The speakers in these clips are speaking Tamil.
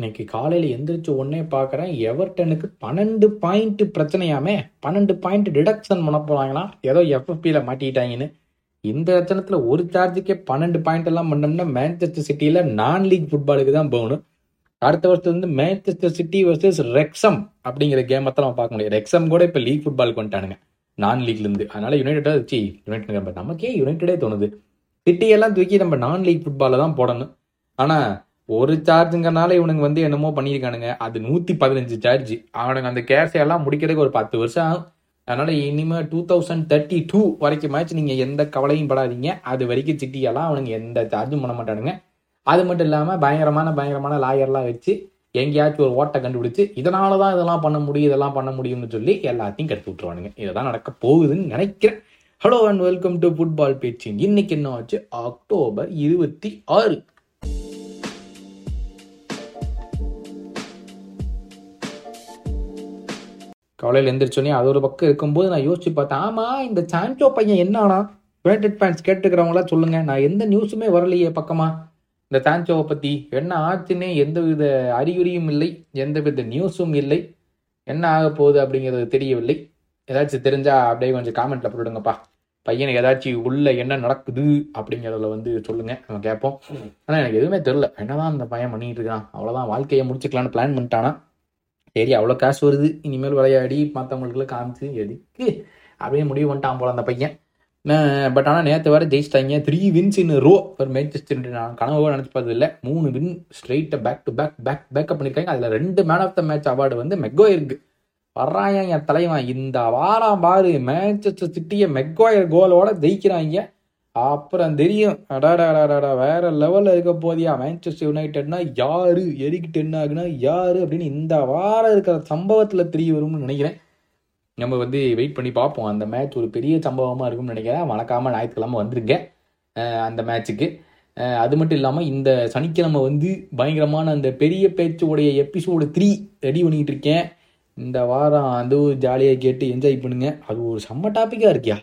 இன்னைக்கு காலையில் எந்திரிச்சு ஒன்னே பார்க்குறேன் எவர்டனுக்கு பன்னெண்டு பாயிண்ட் பிரச்சனையாமே பன்னெண்டு பாயிண்ட் டிடக்ஷன் பண்ண போகிறாங்களா ஏதோ எஃப்எஃபியில் மாட்டிக்கிட்டாங்கன்னு. இந்த லட்சணத்தில் ஒரு சார்ஜுக்கே பன்னெண்டு பாயிண்ட் எல்லாம் பண்ணோம்னா மேன்செஸ்டர் சிட்டியில் நான் லீக் ஃபுட்பாலுக்கு தான் போகணும். அடுத்த வருஷத்துல வந்து மேன்செஸ்டர் சிட்டி வர்சஸ் ரெக்ஸம் அப்படிங்கிற கேமை தான் நம்ம பார்க்க முடியும். ரெக்ஸம் கூட இப்போ லீக் ஃபுட்பாலுக்கு வந்துட்டானுங்க நான் லீக்லேருந்து அதனால யுனைடெட் வச்சு யுனைடெட் நமக்கே யுனைடெடே தோணுது. சிட்டியெல்லாம் தூக்கி நம்ம நான் லீக் ஃபுட்பாலில் தான் போடணும். ஆனால் ஒரு சார்ஜுங்கிறனால இவனுங்க வந்து என்னமோ பண்ணியிருக்கானுங்க. அது நூற்றி பதினஞ்சு சார்ஜ். அவனுங்க அந்த கேர்ஸையெல்லாம் முடிக்கிறதுக்கு ஒரு பத்து வருஷம் ஆகும். அதனால் இனிமேல் டூ தௌசண்ட் தேர்ட்டி டூ வரைக்கும் மேட்ச் நீங்கள் எந்த கவலையும் படாதீங்க. அது வரைக்கும் சிட்டியெல்லாம் அவனுங்க எந்த சார்ஜும் பண்ண மாட்டானுங்க. அது மட்டும் இல்லாமல் பயங்கரமான பயங்கரமான லாயர்லாம் வச்சு எங்கேயாச்சும் ஒரு ஓட்டை கண்டுபிடிச்சு இதனால தான் இதெல்லாம் பண்ண முடியும் இதெல்லாம் பண்ண முடியும்னு சொல்லி எல்லாத்தையும் கெடுத்து விட்டுருவானுங்க. இதுதான் நடக்க போகுதுன்னு நினைக்கிறேன். Hello and welcome to football பேச்சு இன்னைக்கு என்ன ஆச்சு? அக்டோபர் இருபத்தி ஆறு. காலையில் எந்திரிச்சோன்னே அது ஒரு பக்கம் இருக்கும்போது நான் யோசிச்சு பார்த்தேன். ஆமாம் இந்த சான்சோ பையன் என்ன ஆனா யுனைடெட் ஃபேன்ஸ் கேட்டுக்கிறவங்களாம் சொல்லுங்க. நான் எந்த நியூஸுமே வரலையே பக்கமா. இந்த சான்சோவை பற்றி என்ன ஆச்சுன்னே எந்தவித அறிகுறியும் இல்லை. எந்தவித நியூஸும் இல்லை. என்ன ஆக போகுது அப்படிங்கிறது தெரியவில்லை. ஏதாச்சும் தெரிஞ்சா அப்படியே கொஞ்சம் காமெண்ட்ல போட்டுடுங்கப்பா. பையனுக்கு ஏதாச்சும் உள்ள என்ன நடக்குது அப்படிங்கிறதுல வந்து சொல்லுங்க. நம்ம கேட்போம். ஆனால் எனக்கு எதுவுமே தெரில என்னதான் அந்த பையன் பண்ணிட்டு இருக்கான். அவ்வளோதான் வாழ்க்கையை முடிச்சுக்கலான்னு பிளான் பண்ணிட்டானா. சரி அவ்வளோ காசு வருது. இனிமேல் விளையாடி மற்றவங்களுக்குலாம் காமிச்சு எதுக்கு? அப்படியே முடிவு பண்ணிட்டான் போல அந்த பையன். பட் ஆனால் நேற்று வர ஜெயிச்சிட்டாங்க. Three wins in row for Manchester நான் கனவு நினச்சி பார்த்தது மூணு வின் ஸ்ட்ரெயிட்டாக back to back back backup பண்ணியிருக்காங்க. அதில் ரெண்டு man of the match award வந்து மெக்கோயருக்கு வர்றாங்க என் தலைவன். இந்த வாரம் பாரு மேன்செஸ்டர் சிட்டியை மெக்கோயர் கோலோட ஜெயிக்கிறாங்க. அப்புறம் தெரியும். அடாடாடாடா வேற லெவலில் இருக்க போதியா? மேன்செஸ்டர் யுனைடெட்னா யாரு? எரிக் என்ன ஆகுனா யாரு? அப்படின்னு இந்த வாரம் இருக்கிற சம்பவத்தில் தெரிய வரும்னு நினைக்கிறேன். நம்ம வந்து வெயிட் பண்ணி பார்ப்போம். அந்த மேட்ச் ஒரு பெரிய சம்பவமாக இருக்கும்னு நினைக்கிறேன். மறக்காமல் ஞாயிற்றுக்கிழமை வந்துருங்க. அந்த மேட்ச்சுக்கு அது மட்டும் இல்லாமல் இந்த சனிக்கிழமை வந்து பயங்கரமான அந்த பெரிய பேச்சுடைய எபிசோடு த்ரீ ரெடி பண்ணிகிட்டு இருக்கேன். இந்த வாரம் அதுவும் ஜாலியாக கேட்டு என்ஜாய் பண்ணுங்க. அது ஒரு செம்ம டாப்பிக்காக இருக்கியா?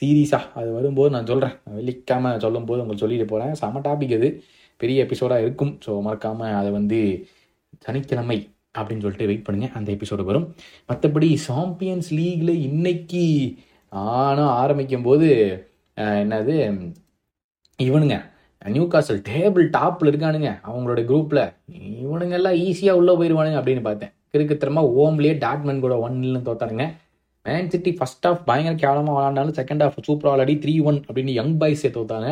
சீரியஸாக அது வரும்போது நான் சொல்கிறேன் வெள்ளிக்காமல் சொல்லும்போது உங்களுக்கு சொல்லிட்டு போகிறேன் செம டாபிக் அது பெரிய எபிசோடாக இருக்கும். ஸோ மறக்காமல் அதை வந்து சனிக்கிழமை அப்படின்னு சொல்லிட்டு வெயிட் பண்ணுங்க. அந்த எபிசோடு வரும். மற்றபடி சாம்பியன்ஸ் லீக்ல இன்னைக்கு ஆனால் ஆரம்பிக்கும் போது என்னது இவனுங்க நியூ காசல் டேபிள் டாப்பில் இருக்கானுங்க. அவங்களோட குரூப்பில் இவனுங்க எல்லாம் ஈஸியாக உள்ளே போயிடுவானுங்க அப்படின்னு பார்த்தேன். கிறுக்குத்தரமா ஓம்லேயே டாட்மன் கூட ஒன் தோத்தானுங்க. மேன் சிட்டி ஃபர்ஸ்ட் ஆஃப் பயங்கர கேவலமாக விளாண்டாலும் செகண்ட் ஆஃப் சூப்பராக விளாடி த்ரீ ஒன் அப்படின்னு யங் பாய்ஸே தோத்தாங்க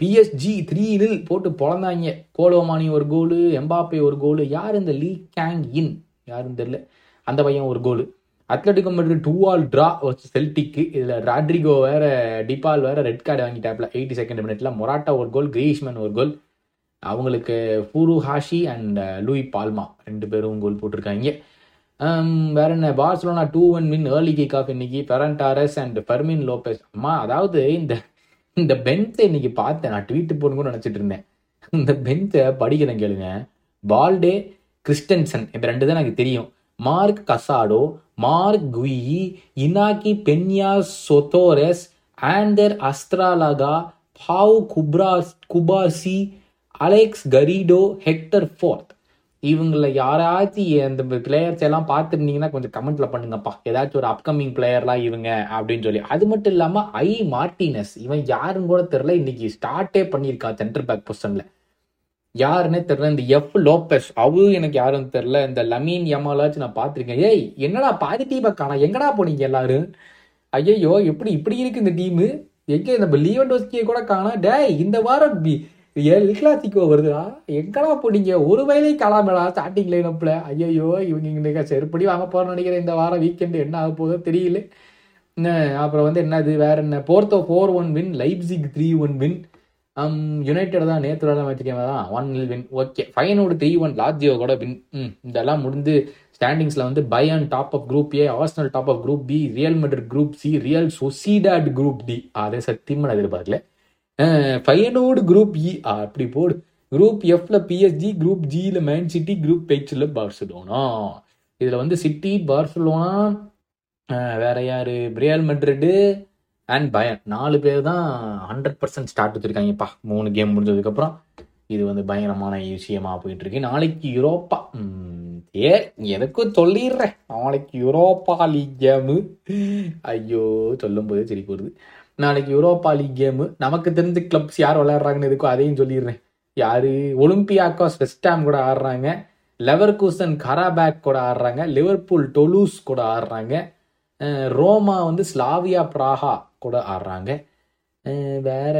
பிஎஸ்ஜி த்ரீ நில் போட்டு பிறந்தாங்க கோலோமானி ஒரு கோலு எம்பாப்பே ஒரு கோலு யார் இந்த லீ கேங் இன் யாருன்னு தெரியல. அந்த பையன் ஒரு goal. Atletico Madrid two all draw வச்சு செல்டிக்கு இதில் ராட்ரிகோ வேற டிபால் வேற ரெட் கார்டு வாங்கிட்டாப்ல எயிட்டி செகண்ட் மினிட்ல மொராட்டா ஒரு கோல் கிரீஷ்மன் ஒரு கோல். அவங்களுக்கு ஃபூரு ஹாஷி அண்ட் லூய் பால்மா ரெண்டு பேரும் கோல் போட்டிருக்காங்க. Um, வேற என்ன? பார்சலோனா டூ ஒன் மின் ஏர்லி கிக் ஆஃப் இன்னைக்கு. பெரண்டாரஸ் அண்ட் பெர்மின் லோபஸ் அம்மா அதாவது இந்த இந்த பென்த்தை இன்னைக்கு பார்த்தேன். நான் ட்வீட் போடணும் கூட நினச்சிட்டு இருந்தேன். இந்த பென்த்தை படிக்கிறேன் கேளுங்க. பால்டே கிறிஸ்டன்சன் இந்த ரெண்டு தான் எனக்கு தெரியும். மார்க் கசாடோ மார்க் குயி இனாக்கி பென்யா சொத்தோரஸ் Ander Astralaga Pau Gurbaz Cubarsi Alex Garrido Hector Fort இவங்கள யாராச்சும் அந்த பிளேயர்ஸ் எல்லாம் பார்த்துருந்தீங்கன்னா கொஞ்சம் கமெண்ட்ல பண்ணுங்கப்பா. ஏதாச்சும் ஒரு அப்கமிங் பிளேயர்லாம் இவங்க அப்படின்னு சொல்லி. அது மட்டும் இல்லாம ஐ. மார்டினஸ் இவன் யாருன்னு கூட தெரியல. இன்னைக்கு ஸ்டார்ட்டே பண்ணியிருக்கா சென்டர் பேக் பொசிஷன்ல யாருன்னே தெரியல. இந்த எஃப் லோபஸ் அவரு எனக்கு யாருன்னு தெரியல. இந்த லமீன் யமாலாச்சும் நான் பார்த்துருக்கேன். ஏய் என்னடா பாதி காணா எங்கடா போனீங்க எல்லாரும்? ஐயையோ எப்படி இப்படி இருக்கு இந்த டீமு எங்க இந்த லீவன்டோஸ்கியை கூட காணா டேய் இந்த வாரம் பி- எல் வருதுடா. எங்கடா போனீங்க? ஒரு வயலே காலாமடா ஸ்டார்டிங் லைனப்பில் ஐயோ இவங்க இங்க செருப்படி வாங்க போறேன்னு நினைக்கிறேன். இந்த வாரம் வீக்கெண்டு என்ன ஆக போதோ தெரியல. அப்புறம் வந்து என்னது வேற என்ன? Porto four one win Leipzig three one win United தான் நேற்று தான் வச்சிருக்கேன் தான் ஒன் நில் வின் ஓகே ஃபைனோட த்ரீ ஒன் லாத்தியோ கூட வின் ம் இதெல்லாம் முடிந்து ஸ்டாண்டிங்ஸில் வந்து Bayern top of group A Arsenal top of group B Real Madrid group C Real Sociedad group D அதை சத்தியமாக நான் எதிர்பார்க்கல. ஃபைனோடு குரூப் இ அப்படி போடு. குரூப் எஃப்ல பிஎஸ்ஜி குரூப் ஜியில் மேன் சிட்டி குரூப் ஹெச்ல பார்சலோனா இதில் வந்து சிட்டி பார்சலோனா வேற யார்? பிரியால் மெட்ரிடு அண்ட் பயன் நாலு பேர் தான் ஹண்ட்ரட் பர்சன்ட் ஸ்டார்ட் வச்சுருக்காங்கப்பா. மூணு கேம் முடிஞ்சதுக்கப்புறம். இது வந்து பயங்கரமான விஷயமா போயிட்டு இருக்கு நாளைக்கு யூரோப்பா ம், ஏ எதுக்கும் சொல்லிடுறேன். நாளைக்கு யூரோப்பா லீக் கேமு ஐயோ சொல்லும் போதே சரி போகுது நாளைக்கு யூரோப்பா லீக் கேமு நமக்கு தெரிஞ்ச கிளப்ஸ் யார் விளையாடுறாங்கன்னு எதுக்கும் அதையும் சொல்லிடுறேன். யார்? ஒலிம்பியாக்காஸ் வெஸ்டாம் கூட ஆடுறாங்க. லெவர்கூசன் கராபேக் கூட ஆடுறாங்க. லிவர்பூல் டொலூஸ் கூட ஆடுறாங்க. ரோமா வந்து ஸ்லாவியா பிராஹா கூட ஆடுறாங்க. வேற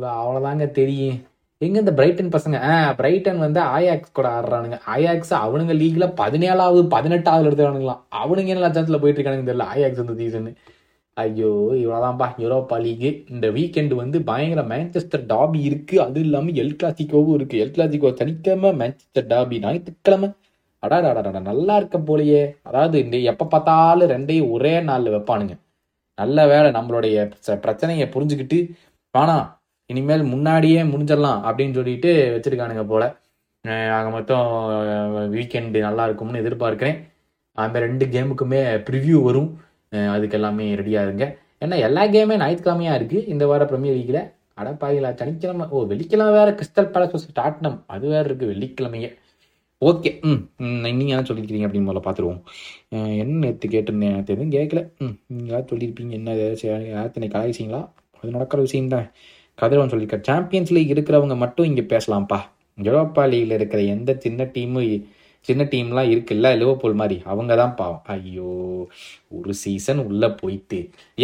அவ்வளோதாங்க தெரியும். எங்க இந்த பிரைட்டன் பசங்க? ஆ பிரைட்டன் வந்து ஆயாக்ஸ் கூட ஆடுறானுங்க. ஆயாக்ஸ் அவனுங்க லீக்ல பதினேழாவது பதினெட்டாவது எடுத்துக்கானுங்களாம் அவனுங்க என்ன லட்சத்தில் போயிட்டு இருக்கானுங்க தெரியல. ஆயாக்ஸ் இந்த சீசன் ஐயோ இவ்வளோதான்ப்பா யூரோப்பா லீக் இந்த வீக்கெண்ட் வந்து பயங்கர மேன்செஸ்டர் டாபி இருக்குது அது இல்லாமல் எல் கிளாசிக்கோவும் இருக்குது எல் கிளாசிக்கோ சனிக்கிழமை மேன்செஸ்டர் டாபி ஞாயிற்றுக்கிழமை. அடாடாடாடா நல்லா இருக்க போலையே. அதாவது இந்த எப்போ பார்த்தாலும் ரெண்டையும் ஒரே நாளில் வைப்பானுங்க. நல்ல வேலை நம்மளுடைய பிரச்சனையை புரிஞ்சுக்கிட்டு வானா இனிமேல் முன்னாடியே முடிஞ்சிடலாம் அப்படின்னு சொல்லிட்டு வச்சுருக்கானுங்க போல். அஹ் ஆக மொத்தம் வீக்கெண்டு நல்லா இருக்கும்னு எதிர்பார்க்குறேன். அந்த ரெண்டு கேமுக்குமே ப்ரிவ்யூ வரும். அதுக்கு எல்லாமே ரெடியாக இருங்க. ஏன்னா எல்லா கேமே ஞாயிற்றுக்கிழமையாக இருக்குது இந்த வார ப்ரீமியர் லீக்கில் அடப்பாயிலா சனிக்கிழமை ஓ வெள்ளிக்கிழமை வேறு கிறிஸ்டல் பேலஸ் டாட்னம் அது வேறு இருக்குது வெள்ளிக்கிழமையே. ஓகே ம் ம், என்ன சொல்லியிருக்கீங்க அப்படின்னு முதல்ல பார்த்துருவோம் என்ன நேற்று கேட்டிருந்தேன்? எனக்கு எதுவும் கேட்கல ம் நீங்கள் யாராவது சொல்லியிருப்பீங்க என்ன ஏதாச்சும் யாத்தினை கலாய்ச்சிங்களா அது நடக்கிற விஷயம் தான். கதிரவன் சொல்லியிருக்கார் சாம்பியன்ஸ் லீக் இருக்கிறவங்க மட்டும் இங்கே பேசலாம்ப்பா. யூரோப்பா லீகில் இருக்கிற எந்த சின்ன டீமும் சின்ன டீம்லாம் இருக்குல்ல லிவர்பூல் மாதிரி. அவங்க தான் பாவம். ஐயோ ஒரு சீசன் உள்ள போயிட்டு.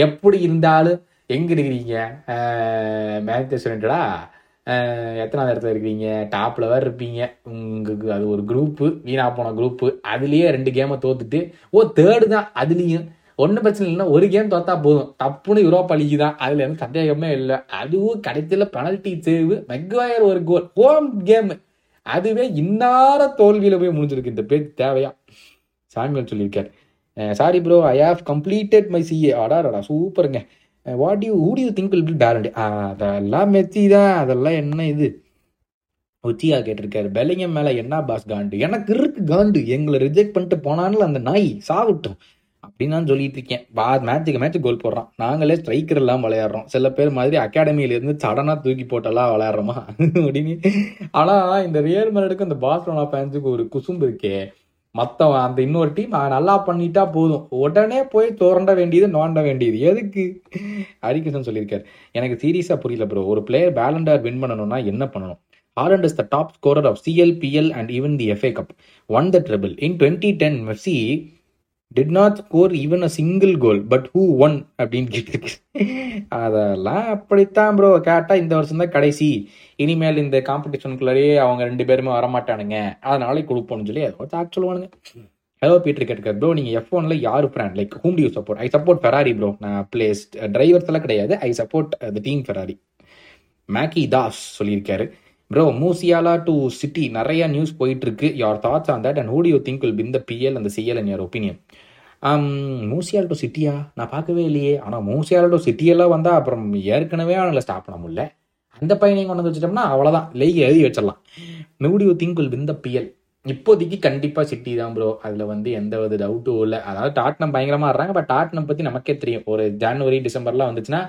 எப்படி இருந்தாலும் எங்கே இருக்கிறீங்க? மேன்செஸ்டர் யுனைட்டடா எத்தனாவது இடத்துல இருக்கிறீங்க? டாப்பில் வேறு இருப்பீங்க. உங்களுக்கு அது ஒரு குரூப்பு வீணா போன குரூப்பு அதுலேயே ரெண்டு கேமை தோத்துட்டு ஓ தேர்டு தான். அதுலேயும் ஒன்றும் பிரச்சனை இல்லைன்னா ஒரு கேம் தோத்தா போதும். தப்புன்னு யூரோப்பா லீக் தான். அதில் எந்த சந்தேகமே இல்லை. அதுவும் கடைசியில் பெனல்ட்டி சேவ் மெக்வாயர் ஒரு கோல் ஹோம் கேமு அதுவே இன்னார தோல்வியில் போய் முடிஞ்சிருக்கு. இந்த பேர் தேவையா? சாமியல் சொல்லியிருக்கார். Sorry bro I have completed my CA அடாடா சூப்பருங்க. What you who you think will be அதெல்லாம் மெச்சி தான். அதெல்லாம் என்ன இது? உச்சியா கேட்டிருக்காரு. பெல்லிங்கம் மேலே என்ன பாஸ் காண்டு? எனக்கு இருக்கு காண்டு. எங்களை ரிஜெக்ட் பண்ணிட்டு போனான்ல அந்த நாய். சாவிட்டோம் அப்படின்னு நான் சொல்லிட்டு இருக்கேன். பா மேட்சுக்கு மேட்ச் கோல் போடுறான். நாங்களே ஸ்ட்ரைக்கர் எல்லாம் விளையாடுறோம். சில பேர் மாதிரி அகாடமியிலேருந்து சடனாக தூக்கி போட்டெல்லாம் விளையாடுறோமா? அப்படின்னு. ஆனால் இந்த ரியல் மேலடுக்கு இந்த பார்சலோனா ஃபேன்ஸுக்கு ஒரு குசும்பு இருக்கே. மற்றவன் அந்த இன்னொரு டீம் நல்லா பண்ணிட்டா போதும். உடனே போய் தோரண்ட வேண்டியது நோண்ட வேண்டியது. எதுக்கு? ஹரிகிருஷ்ணன் சொல்லியிருக்காரு. எனக்கு சீரியஸாக புரியல ப்ரோ ஒரு பிளேயர் பேலண்டார் வின் பண்ணணும்னா என்ன பண்ணணும்? Haaland is the top scorer of CL, PL, and even the FA Cup. Won the treble. In 2010, Messi did not score even a single goal but who won அப்படின்னு கேட்டிருக்கு அதெல்லாம் அப்படித்தான் ப்ரோ கேட்டால் இந்த வருஷம் தான் கடைசி. இனிமேல் இந்த காம்படிஷனுக்குள்ளேயே அவங்க ரெண்டு பேருமே வரமாட்டானுங்க. அதனால கொடுப்போம்னு சொல்லி ஏதோ சாட் சொல்லுவானுங்க. ஹலோ பீட்டர் கேட்டுக்கார் ப்ரோ நீங்கள் எஃப் ஒன்ல யார் brand like whom do you support I support Ferrari bro நான் பிளேஸ் டிரைவர்ஸ் எல்லாம் கிடையாது. I support the team Ferrari மேக்கி தாஸ் சொல்லியிருக்காரு. ப்ரோ மூசியாலா டு சிட்டி நிறைய நியூஸ் போயிட்டுருக்கு. Your thoughts on that and who you think will win the PL அந்த CL and your opinion Musiala to சிட்டியா நான் பார்க்கவே இல்லையே. ஆனால் மூசியால் டு சிட்டியெல்லாம் வந்தால் அப்புறம் ஏற்கனவே அவங்கள ஸ்டாப் பண்ண முடியல. அந்த பையனையும் கொண்டு வந்து வச்சிட்டோம்னா அவ்வளோதான் லைக் எழுதி வச்சிடலாம். நூடி you think will win the PL இப்போதைக்கு கண்டிப்பாக சிட்டி தான் ப்ரோ அதில் வந்து எந்த ஒரு டவுட்டும் இல்லை. அதாவது டாட்னம் பயங்கரமாக ஆடுறாங்க பட் டாட்னம் பற்றி நமக்கே தெரியும். ஒரு ஜனவரி டிசம்பர்லாம் வந்துச்சுன்னா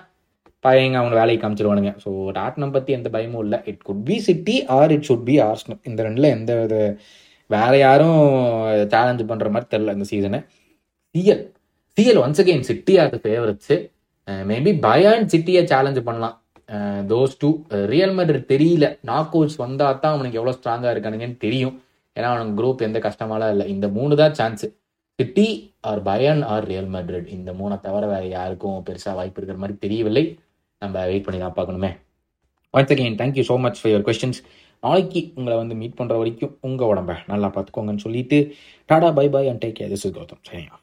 பையங்க அவங்க வேலையை காமிச்சிருவானுங்க ஸோ டாட்னம் பற்றி எந்த பயமும் இல்லை. It could be City or it should be Arsenal இந்த ரெண்டில் எந்த வித வேற யாரும் சேலஞ்சு பண்ணுற மாதிரி தெரில இந்த season CL CL once again City are favourites maybe Bayern சிட்டியை சேலஞ்சு பண்ணலாம். தோஸ் டூ ரியல் மெட்ரிட் தெரியல. நாக் அவுட்ஸ் வந்தால் தான் அவனுக்கு எவ்வளோ ஸ்ட்ராங்காக இருக்கானுங்கன்னு தெரியும். ஏன்னா அவனுக்கு குரூப் எந்த கஷ்டமாலாம் இல்லை. இந்த மூணு தான் chance City or Bayern or Real Madrid இந்த மூணை தவிர வேறு யாருக்கும் பெருசாக வாய்ப்பு இருக்கிற மாதிரி தெரியவில்லை. நம்ம வெயிட் பண்ணி தான் பார்க்கணுமே. Once again thank you so much for your questions நாளைக்கு உங்களை வந்து மீட் பண்ணுற வரைக்கும் உங்கள் உடம்ப நல்லா பார்த்துக்கோங்கன்னு சொல்லிட்டு tata bye bye and take care this is Gautham சரிங்களா